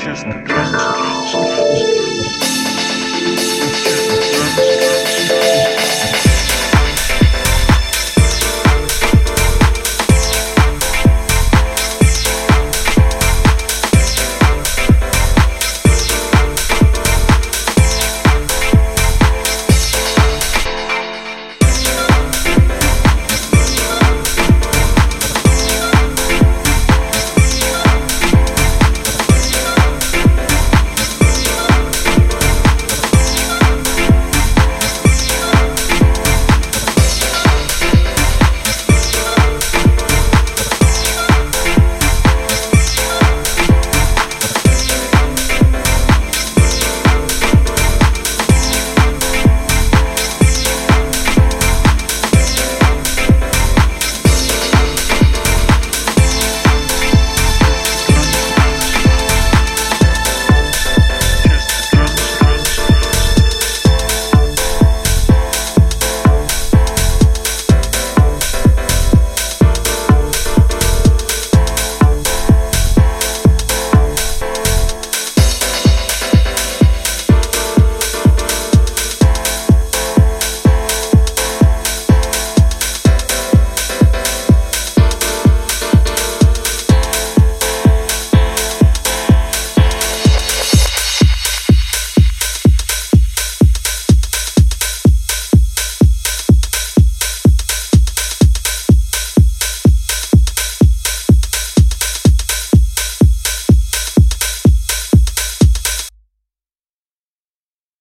just